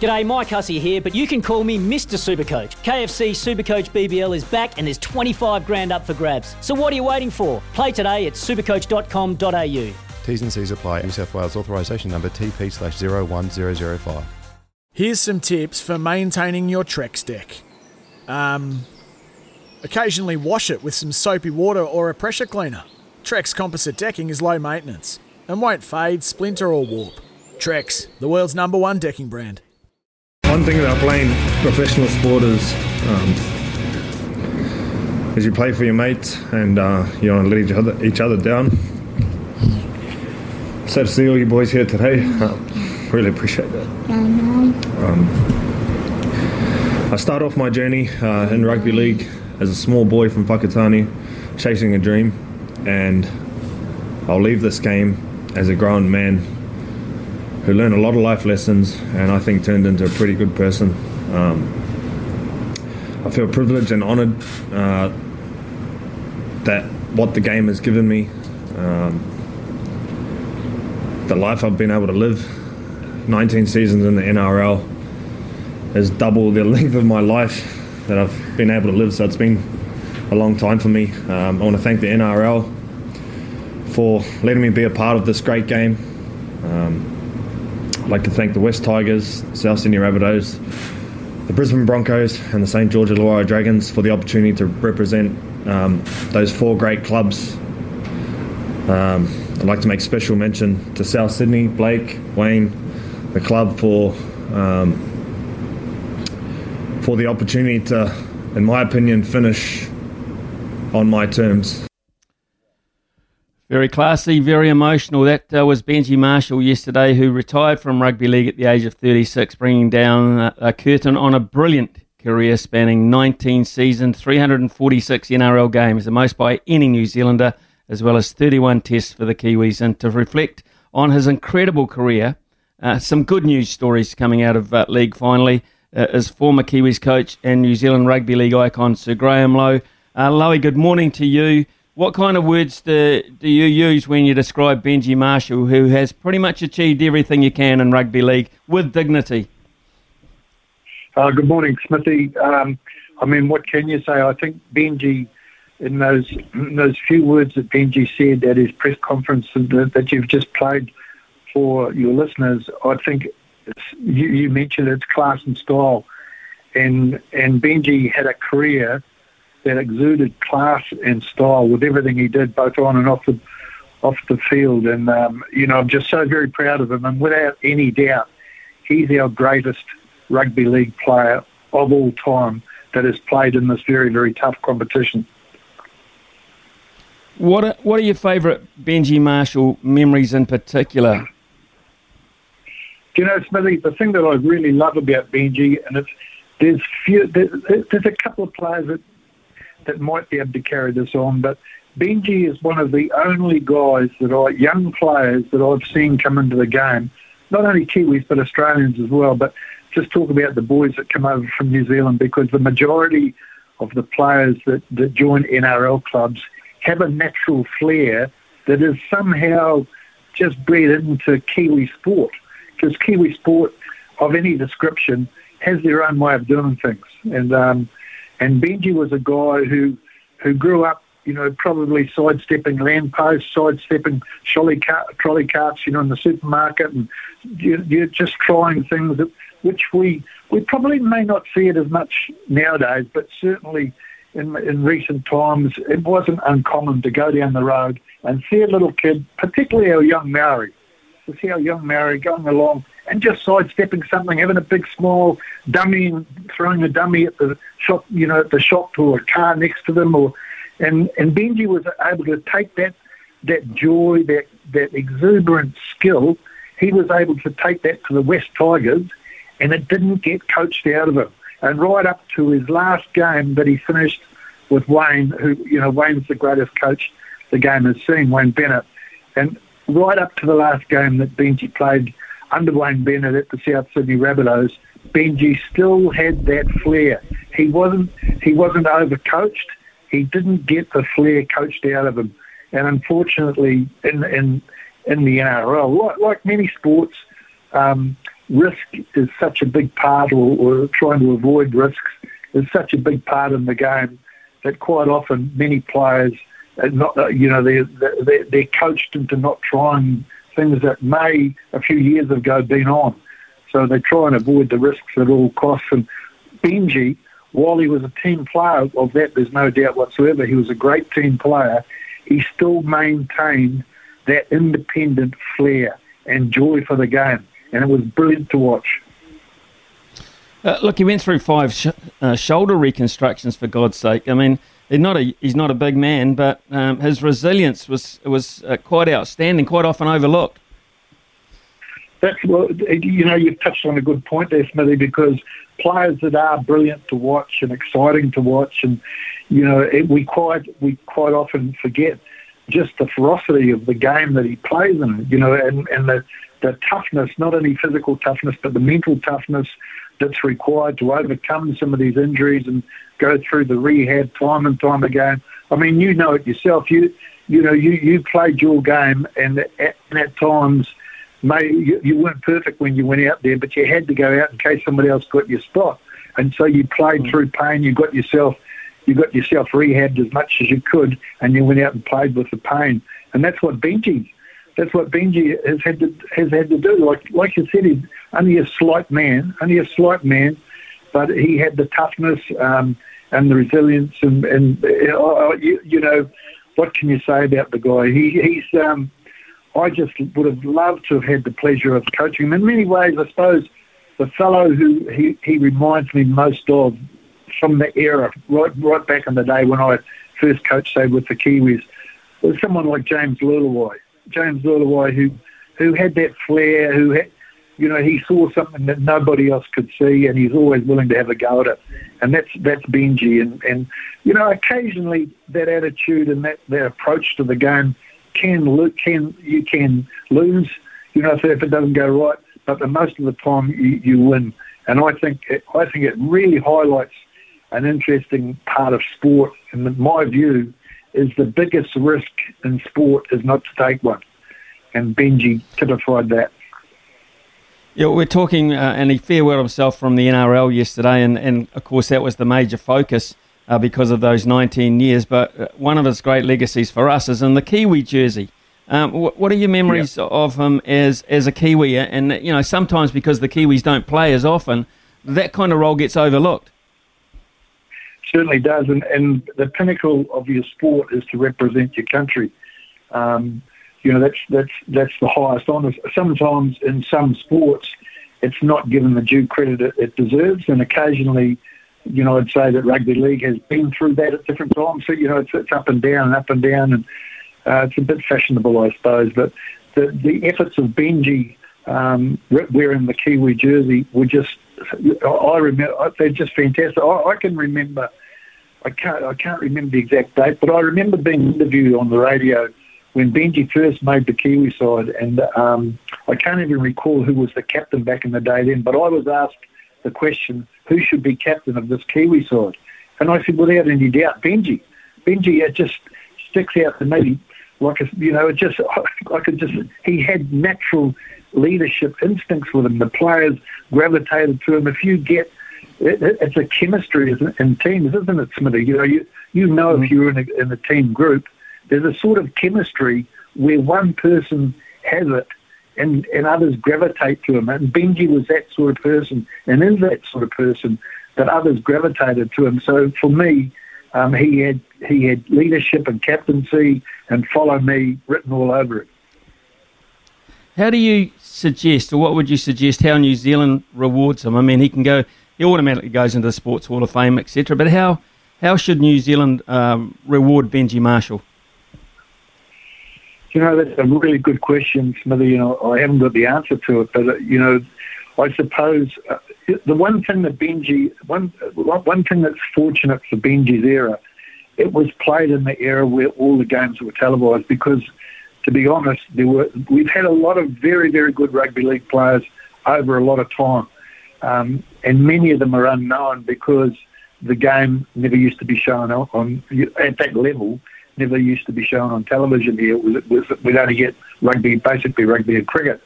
G'day, Mike Hussey here, but you can call me Mr. Supercoach. KFC Supercoach BBL is back and there's 25 grand up for grabs. So what are you waiting for? Play today at supercoach.com.au. T's and C's apply. New South Wales authorisation number TP slash 01005. Here's some tips for maintaining your Trex deck. Um, occasionally wash it with some soapy water or a pressure cleaner. Trex composite decking is low maintenance and won't fade, splinter, or warp. Trex, the world's number one decking brand. One thing about playing professional sport is, um, is you play for your mates and uh, you don't let each other, each other down. So to see all you boys here today, uh, really appreciate that. Um, I start off my journey uh, in rugby league as a small boy from Whakatane, chasing a dream, and I'll leave this game as a grown man who learned a lot of life lessons and I think turned into a pretty good person. Um, I feel privileged and honoured uh, that what the game has given me, um, the life I've been able to live, 19 seasons in the NRL, has double the length of my life that I've been able to live. So it's been a long time for me. Um, I want to thank the NRL for letting me be a part of this great game. Um, I'd like to thank the West Tigers, South Sydney Rabbitohs, the Brisbane Broncos, and the St George Illawarra Dragons for the opportunity to represent um, those four great clubs. Um, I'd like to make special mention to South Sydney, Blake, Wayne, the club for um, for the opportunity to, in my opinion, finish on my terms. Very classy, very emotional. That uh, was Benji Marshall yesterday, who retired from rugby league at the age of 36, bringing down a, curtain on a brilliant career spanning 19 seasons, 346 NRL games, the most by any New Zealander, as well as 31 tests for the Kiwis. And to reflect on his incredible career, uh, some good news stories coming out of uh, league finally. Uh, former Kiwis coach and New Zealand Rugby League icon Sir Graham Lowe. Uh, good morning to you. What kind of words do, do you use when you describe Benji Marshall, who has pretty much achieved everything you can in rugby league with dignity? Uh, good morning, Smithy. Um, I mean, what can you say? I think Benji, in those in those few words that Benji said at his press conference that, that you've just played for your listeners, I think you, you mentioned it's class and style, and and Benji had a career that exuded class and style with everything he did, both on and off the off the field. And um, you know, I'm just so very proud of him. And without any doubt, he's our greatest rugby league player of all time that has played in this very very tough competition. What are, what are your favourite Benji Marshall memories in particular? Do you know, Smithy, the thing that I really love about Benji, and it's there's few, there's a couple of players that that might be able to carry this on. But Benji is one of the only guys that I, young players that I've seen come into the game, not only Kiwis but Australians as well. But just talk about the boys that come over from New Zealand because the majority of the players that, that join NRL clubs have a natural flair that is somehow just bred into Kiwi sport. Because Kiwi sport of any description has their own way of doing things. And um, and Benji was a guy who who grew up, you know, probably sidestepping lampposts, sidestepping trolley, car, trolley carts, you know, in the supermarket, and you, you're just trying things that, which we we probably may not see it as much nowadays, but certainly in, in recent times it wasn't uncommon to go down the road and see a little kid, particularly our young Maori, to see our young Maori going along and just sidestepping something, having a big smile, dummy and throwing a dummy at the shop, you know, at the shop or a car next to them, or and and Benji was able to take that that joy, that that exuberant skill. He was able to take that to the West Tigers, and it didn't get coached out of him. And right up to his last game that he finished with Wayne, who, you know, Wayne's the greatest coach the game has seen, Wayne Bennett. And right up to the last game that Benji played under Wayne Bennett at the South Sydney Rabbitohs, Benji still had that flair. He wasn't he wasn't overcoached. He didn't get the flair coached out of him. And unfortunately, in in in the NRL, like, like many sports, um, risk is such a big part, or, or trying to avoid risks is such a big part in the game that quite often many players, not you know, they're, they're, they're coached into not trying things that may a few years ago been on. So they try and avoid the risks at all costs. And Benji, while he was a team player of that, there's no doubt whatsoever, he was a great team player. He still maintained that independent flair and joy for the game and it was brilliant to watch. Uh, look, he went through five sh- uh, shoulder reconstructions for God's sake. I mean, he's not a he's not a big man, but um, his resilience was was uh, quite outstanding, quite often overlooked. That's well, you know, you've touched on a good point there, Smithy, because players that are brilliant to watch and exciting to watch, and you know, it, we quite we quite often forget just the ferocity of the game that he plays in. You know, and and the the toughness, not only physical toughness, but the mental toughness that's required to overcome some of these injuries and go through the rehab time and time again. I mean, you know it yourself. You you know you you played your game, and at, and at times, may you, you weren't perfect when you went out there, but you had to go out in case somebody else got your spot, and so you played mm. through pain. You got yourself you got yourself rehabbed as much as you could, and you went out and played with the pain. And that's what Benji that's what Benji has had to has had to do. Like like you said, he's only a slight man, only a slight man, but he had the toughness um, and the resilience, and and uh, you, you know, what can you say about the guy? He he's. Um, I just would have loved to have had the pleasure of coaching him. In many ways, I suppose the fellow who he, he reminds me most of from the era, right right back in the day when I first coached, say, with the Kiwis, was someone like James Leuluai. James Leuluai who who had that flair, who had, you know, he saw something that nobody else could see, and he's always willing to have a go at it. And that's that's Benji, and and you know, occasionally that attitude and that that approach to the game can can you can lose, you know, if, if it doesn't go right. But the most of the time you, you win, and I think it, I think it really highlights an interesting part of sport. In my view, is the biggest risk in sport is not to take one. And Benji typified that. Yeah, we're talking, uh, and he farewelled himself from the NRL yesterday, and, and of course that was the major focus uh, because of those 19 years. But uh, one of his great legacies for us is in the Kiwi jersey. Um, what, what, are your memories yeah. of him as as a Kiwi? And you know, sometimes because the Kiwis don't play as often, that kind of role gets overlooked certainly does. And, and the pinnacle of your sport is to represent your country. Um, you know, that's that's that's the highest honour. Sometimes in some sports, it's not given the due credit it, it, deserves, and occasionally, you know, I'd say that rugby league has been through that at different times. So you know, it's, it's up and down and up and down, and uh, it's a bit fashionable, I suppose. But the the efforts of Benji um, wearing the Kiwi jersey were just I remember they're just fantastic. I, I can remember I can't I can't remember the exact date, but I remember being interviewed on the radio when Benji first made the Kiwi side, and um, I can't even recall who was the captain back in the day then. But I was asked the question, who should be captain of this Kiwi side? And I said, without any doubt, Benji. Benji, it just sticks out to me like a, you know, it just I could just he had natural leadership instincts with him. The players gravitated to him. If you get it, it, it's a chemistry in teams, isn't it, Smithy? You know, you you know mm-hmm. if you're in a, in a team group, there's a sort of chemistry where one person has it and, and others gravitate to him. And Benji was that sort of person and is that sort of person that others gravitated to him. So for me, um, he had he had leadership and captaincy and follow me written all over it. How do you suggest, or what would you suggest, how New Zealand rewards him? I mean, he can go he automatically goes into the Sports Hall of Fame, etc. But how how should New Zealand um, reward Benji Marshall? You know, that's a really good question, Smithy. You know, I haven't got the answer to it, but uh, you know, I suppose uh, the one thing that Benji, one one thing that's fortunate for Benji's era, it was played in the era where all the games were televised. Because, to be honest, there were we've had a lot of very very good rugby league players over a lot of time, um, and many of them are unknown because the game never used to be shown on, on at that level. Never used to be shown on television here. It was, it was, we'd only get rugby, basically rugby and cricket.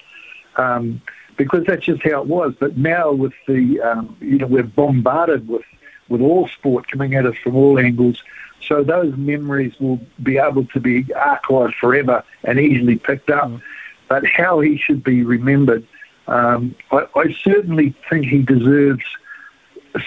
Um, because that's just how it was. But now with the, um, you know, we're bombarded with, with all sport coming at us from all angles. So those memories will be able to be archived forever and easily picked up. Mm. But how he should be remembered, um, I, I certainly think he deserves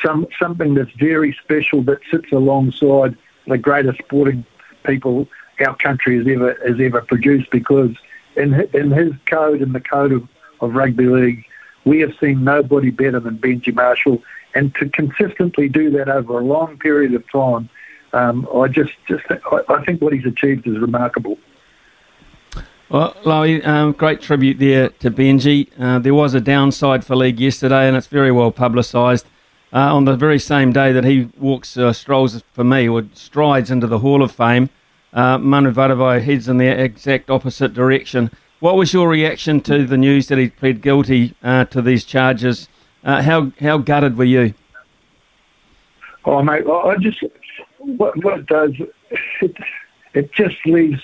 some something that's very special that sits alongside the greatest sporting people our country has ever has ever produced. Because in in his code and the code of of rugby league. We have seen nobody better than Benji Marshall, and to consistently do that over a long period of time, um, I just, just, I, I, think what he's achieved is remarkable. Well, Lowy, um, great tribute there to Benji. Uh, there was a downside for league yesterday, and it's very well publicised. Uh, on the very same day that he walks, uh, strolls for me, or strides into the Hall of Fame, uh, Manu Vatuvei heads in the exact opposite direction. What was your reaction to the news that he pled guilty uh, to these charges? Uh, how how gutted were you? Oh mate, I just what, what it does it it just leaves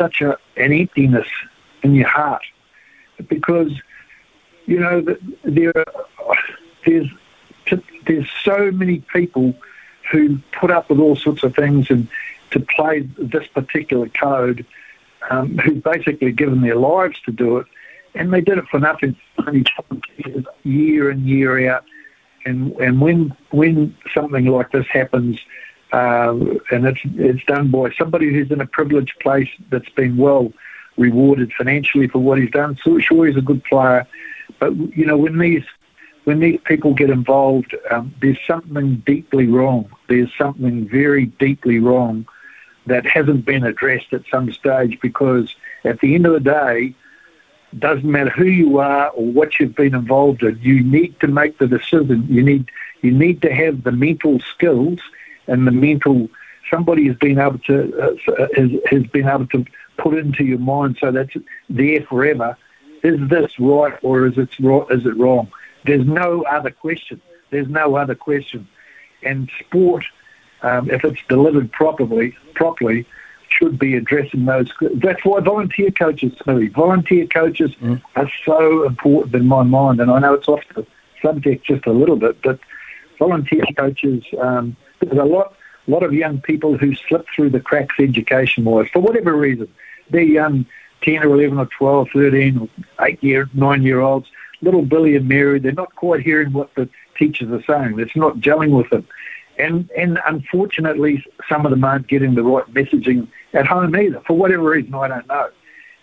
such a an emptiness in your heart because you know there there's there's so many people who put up with all sorts of things and to play this particular code um, who've basically given their lives to do it, and they did it for nothing, year in year out. And and when when something like this happens, uh, and it's it's done by somebody who's in a privileged place that's been well rewarded financially for what he's done. So sure, he's a good player, but you know when these when these people get involved, um, there's something deeply wrong. There's something very deeply wrong that hasn't been addressed at some stage because at the end of the day, doesn't matter who you are or what you've been involved in, you need to make the decision. You need you need to have the mental skills and the mental somebody has been able to uh, has, has been able to put into your mind so that's there forever. Is this right or is it is it wrong? There's no other question. There's no other question. And sport um, if it's delivered properly, properly, should be addressing those. That's why volunteer coaches, Smithy, volunteer coaches mm. are so important in my mind. And I know it's off the subject just a little bit, but volunteer coaches, um, there's a lot, lot of young people who slip through the cracks education-wise for whatever reason. They're young, 10 or 11 or 12, 13 or 8 year, 9 year olds, little Billy and Mary, they're not quite hearing what the teachers are saying. It's not gelling with them. And, and unfortunately, some of them aren't getting the right messaging at home either, for whatever reason, I don't know.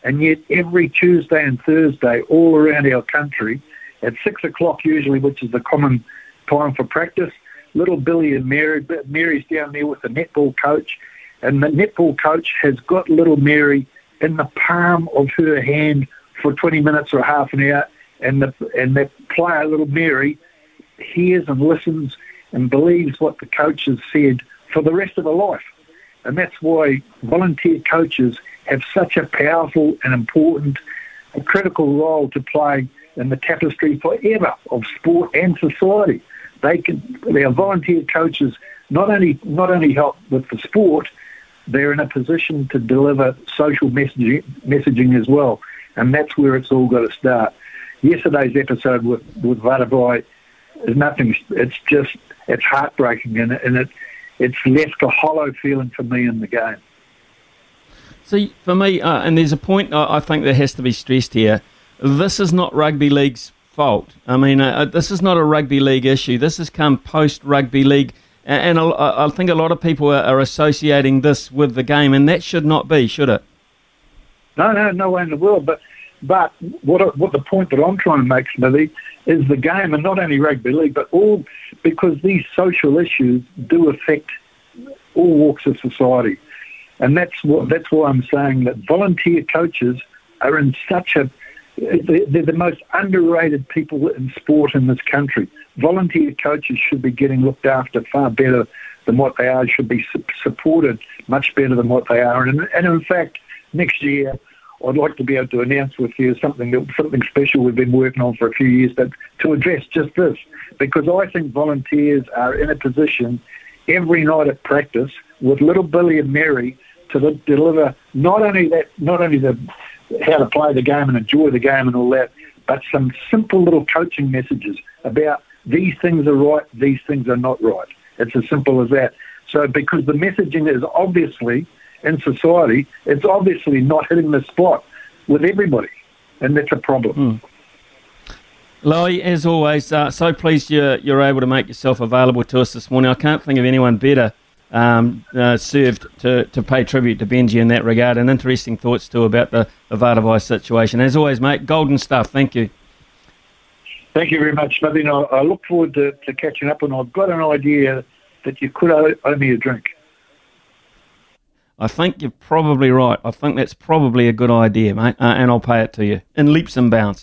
And yet, every Tuesday and Thursday, all around our country, at six o'clock usually, which is the common time for practice, little Billy and Mary, Mary's down there with the netball coach, and the netball coach has got little Mary in the palm of her hand for 20 minutes or half an hour, and the and the player, little Mary, hears and listens and believes what the coach has said for the rest of her life. And that's why volunteer coaches have such a powerful and important and critical role to play in the tapestry forever of sport and society. They can, their volunteer coaches not only not only help with the sport, they're in a position to deliver social messaging, messaging as well, and that's where it's all got to start. Yesterday's episode with with Vatuvei is nothing. It's just it's heartbreaking, and, and it it's left a hollow feeling for me in the game. See, for me, uh, and there's a point I think that has to be stressed here. This is not rugby league's fault. I mean, uh, uh this is not a rugby league issue. This has come post rugby league, and, and I, I, think a lot of people are, are associating this with the game, and that should not be, should it? No, no, no way in the world. But but what what the point that I'm trying to make, Smithy, is the game, and not only rugby league, but all because these social issues do affect all walks of society, and that's what that's why I'm saying that volunteer coaches are in such a they're the most underrated people in sport in this country. Volunteer coaches should be getting looked after far better than what they are, should be supported much better than what they are. And, and in fact, next year, I'd like to be able to announce with you something something special we've been working on for a few years that to address just this, because I think volunteers are in a position every night at practice with little Billy and Mary to deliver not only that, not only the how to play the game and enjoy the game and all that, but some simple little coaching messages about these things are right, these things are not right. It's as simple as that. So because the messaging is obviously in society, it's obviously not hitting the spot with everybody, and that's a problem. Mm. as always, uh, so pleased you're, you're able to make yourself available to us this morning. I can't think of anyone better um, uh, served to, to pay tribute to Benji in that regard, and interesting thoughts too about the, the Vatuvei situation. As always, mate, golden stuff. Thank you. Thank you very much, Smithy. I, I look forward to, to catching up, and I've got an idea that you could owe, owe me a drink. I think you're probably right. I think that's probably a good idea, mate, uh, and I'll pay it to you in leaps and bounds.